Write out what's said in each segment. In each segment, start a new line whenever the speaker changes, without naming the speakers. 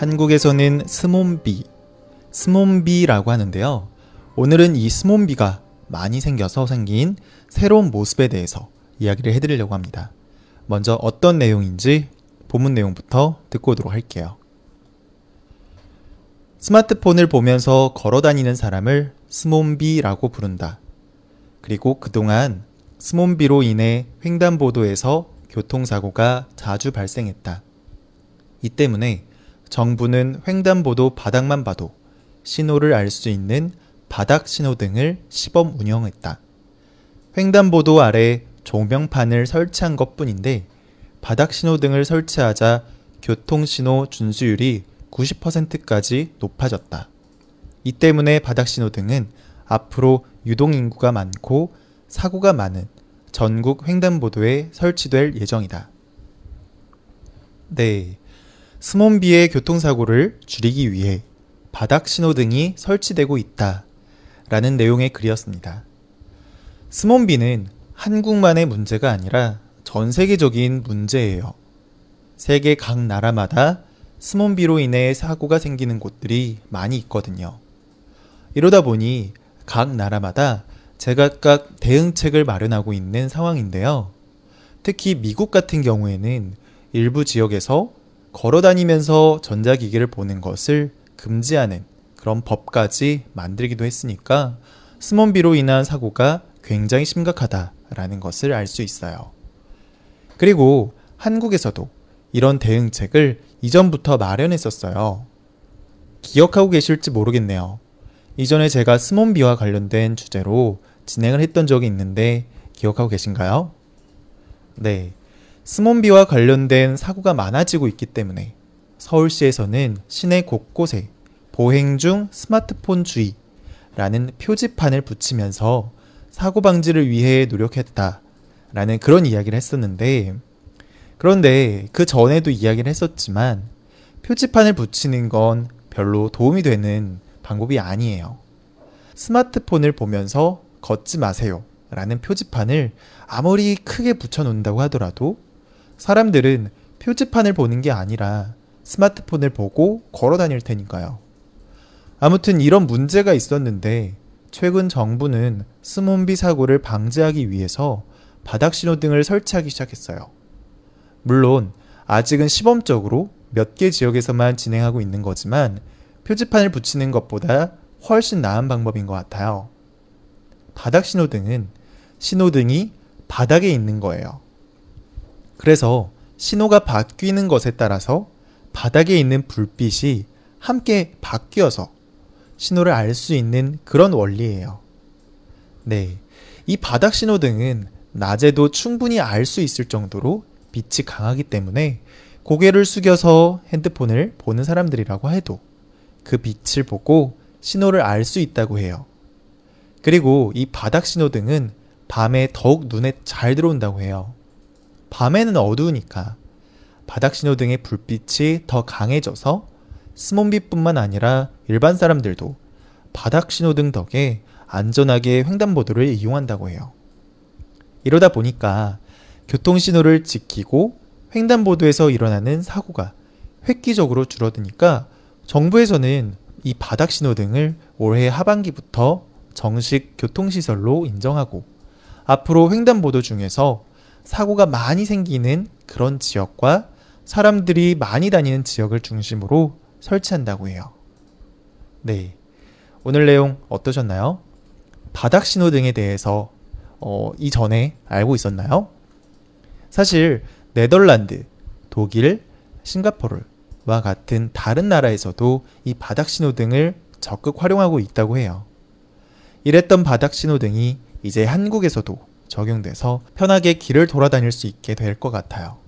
한국에서는 스몬비, 스몬비라고 하는데요. 오늘은 이 스몬비가 많이 생겨서 생긴 새로운 모습에 대해서 이야기를 해드리려고 합니다. 먼저 어떤 내용인지 본문 내용부터 듣고 오도록 할게요. 스마트폰을 보면서 걸어 다니는 사람을 스몬비라고 부른다. 그리고 그동안 스몬비로 인해 횡단보도에서 교통사고가 자주 발생했다. 이 때문에 정부는 횡단보도 바닥만 봐도 신호를 알 수 있는 바닥 신호등을 시범 운영했다. 횡단보도 아래 조명판을 설치한 것 뿐인데 바닥 신호등을 설치하자 교통신호 준수율이 90%까지 높아졌다. 이 때문에 바닥 신호등은 앞으로 유동인구가 많고 사고가 많은 전국 횡단보도에 설치될 예정이다. 네. 스몬비의 교통사고를 줄이기 위해 바닥 신호등이 설치되고 있다. 라는 내용의 글이었습니다. 스몬비는 한국만의 문제가 아니라 전 세계적인 문제예요. 세계 각 나라마다 스몬비로 인해 사고가 생기는 곳들이 많이 있거든요. 이러다 보니 각 나라마다 제각각 대응책을 마련하고 있는 상황인데요. 특히 미국 같은 경우에는 일부 지역에서 걸어 다니면서 전자기기를 보는 것을 금지하는 그런 법까지 만들기도 했으니까 스몬비로 인한 사고가 굉장히 심각하다라는 것을 알 수 있어요. 그리고 한국에서도 이런 대응책을 이전부터 마련했었어요. 기억하고 계실지 모르겠네요. 이전에 제가 스몬비와 관련된 주제로 진행을 했던 적이 있는데 기억하고 계신가요? 네. 스몬비와 관련된 사고가 많아지고 있기 때문에 서울시에서는 시내 곳곳에 보행 중 스마트폰 주의라는 표지판을 붙이면서 사고 방지를 위해 노력했다라는 그런 이야기를 했었는데 그런데 그 전에도 이야기를 했었지만 표지판을 붙이는 건 별로 도움이 되는 방법이 아니에요. 스마트폰을 보면서 걷지 마세요. 라는 표지판을 아무리 크게 붙여놓는다고 하더라도 사람들은 표지판을 보는 게 아니라 스마트폰을 보고 걸어 다닐 테니까요. 아무튼 이런 문제가 있었는데 최근 정부는 스몬비 사고를 방지하기 위해서 바닥 신호등을 설치하기 시작했어요. 물론 아직은 시범적으로 몇 개 지역에서만 진행하고 있는 거지만 표지판을 붙이는 것보다 훨씬 나은 방법인 것 같아요. 바닥 신호등은 신호등이 바닥에 있는 거예요. 그래서 신호가 바뀌는 것에 따라서 바닥에 있는 불빛이 함께 바뀌어서 신호를 알 수 있는 그런 원리예요. 네. 이 바닥 신호등은 낮에도 충분히 알 수 있을 정도로 빛이 강하기 때문에 고개를 숙여서 핸드폰을 보는 사람들이라고 해도 그 빛을 보고 신호를 알 수 있다고 해요. 그리고 이 바닥 신호등은 밤에 더욱 눈에 잘 들어온다고 해요. 밤에는 어두우니까 바닥 신호등의 불빛이 더 강해져서 스몬비뿐만 아니라 일반 사람들도 바닥 신호등 덕에 안전하게 횡단보도를 이용한다고 해요. 이러다 보니까 교통신호를 지키고 횡단보도에서 일어나는 사고가 획기적으로 줄어드니까 정부에서는 이 바닥 신호등을 올해 하반기부터 정식 교통시설로 인정하고 앞으로 횡단보도 중에서 사고가 많이 생기는 그런 지역과 사람들이 많이 다니는 지역을 중심으로 설치한다고 해요. 네. 오늘 내용 어떠셨나요? 바닥 신호등에 대해서 어, 이전에 알고 있었나요? 사실 네덜란드, 독일, 싱가포르와 같은 다른 나라에서도 이 바닥 신호등을 적극 활용하고 있다고 해요. 이랬던 바닥 신호등이 이제 한국에서도 적용돼서 편하게 길을 돌아다닐 수 있게 될 것 같아요.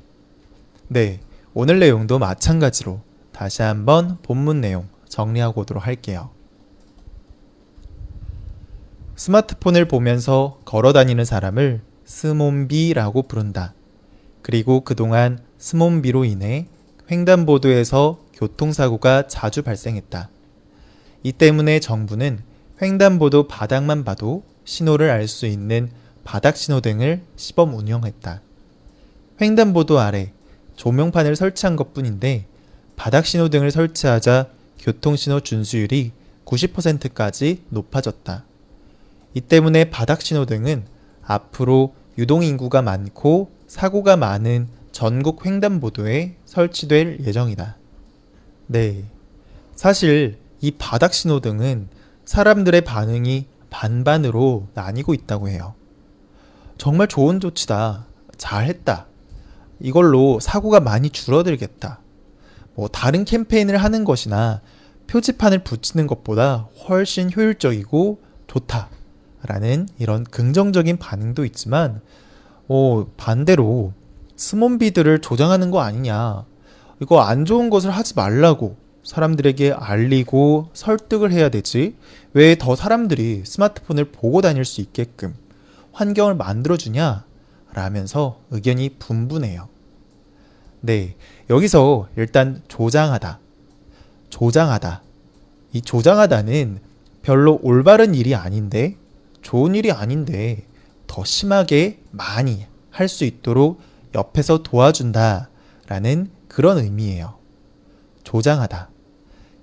네, 오늘 내용도 마찬가지로 다시 한번 본문 내용 정리하고 오도록 할게요. 스마트폰을 보면서 걸어 다니는 사람을 스몬비라고 부른다. 그리고 그동안 스몬비로 인해 횡단보도에서 교통사고가 자주 발생했다. 이 때문에 정부는 횡단보도 바닥만 봐도 신호를 알 수 있는 바닥 신호등을 시범 운영했다. 횡단보도 아래 조명판을 설치한 것 뿐인데 바닥 신호등을 설치하자 교통신호 준수율이 90%까지 높아졌다. 이 때문에 바닥 신호등은 앞으로 유동인구가 많고 사고가 많은 전국 횡단보도에 설치될 예정이다. 네. 사실 이 바닥 신호등은 사람들의 반응이 반반으로 나뉘고 있다고 해요. 정말 좋은 조치다. 잘했다. 이걸로 사고가 많이 줄어들겠다. 뭐 다른 캠페인을 하는 것이나 표지판을 붙이는 것보다 훨씬 효율적이고 좋다. 라는 이런 긍정적인 반응도 있지만, 어, 반대로 스몬비들을 조장하는 거 아니냐. 이거 안 좋은 것을 하지 말라고 사람들에게 알리고 설득을 해야 되지. 왜 더 사람들이 스마트폰을 보고 다닐 수 있게끔 환경을 만들어주냐? 라면서 의견이 분분해요. 네. 여기서 일단 조장하다. 조장하다. 이 조장하다는 별로 올바른 일이 아닌데, 좋은 일이 아닌데, 더 심하게 많이 할 수 있도록 옆에서 도와준다. 라는 그런 의미예요. 조장하다.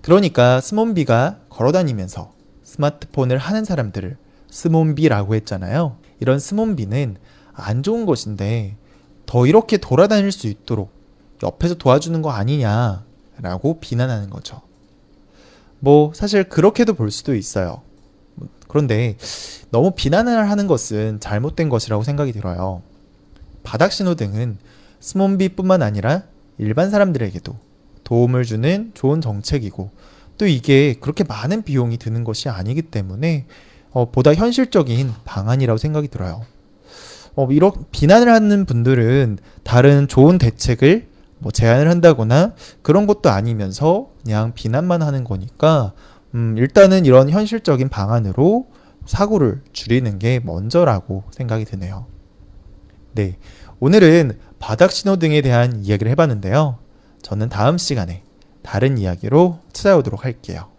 그러니까 스몬비가 걸어다니면서 스마트폰을 하는 사람들을 스몬비라고 했잖아요. 이런 스몬비는 안 좋은 것인데 더 이렇게 돌아다닐 수 있도록 옆에서 도와주는 거 아니냐라고 비난하는 거죠. 뭐 사실 그렇게도 볼 수도 있어요. 그런데 너무 비난을 하는 것은 잘못된 것이라고 생각이 들어요. 바닥 신호등은 스몬비뿐만 아니라 일반 사람들에게도 도움을 주는 좋은 정책이고 또 이게 그렇게 많은 비용이 드는 것이 아니기 때문에 어, 보다 현실적인 방안이라고 생각이 들어요. 어, 이런 비난을 하는 분들은 다른 좋은 대책을 뭐 제안을 한다거나 그런 것도 아니면서 그냥 비난만 하는 거니까 음, 일단은 이런 현실적인 방안으로 사고를 줄이는 게 먼저라고 생각이 드네요. 네. 오늘은 바닥 신호등에 대한 이야기를 해봤는데요. 저는 다음 시간에 다른 이야기로 찾아오도록 할게요.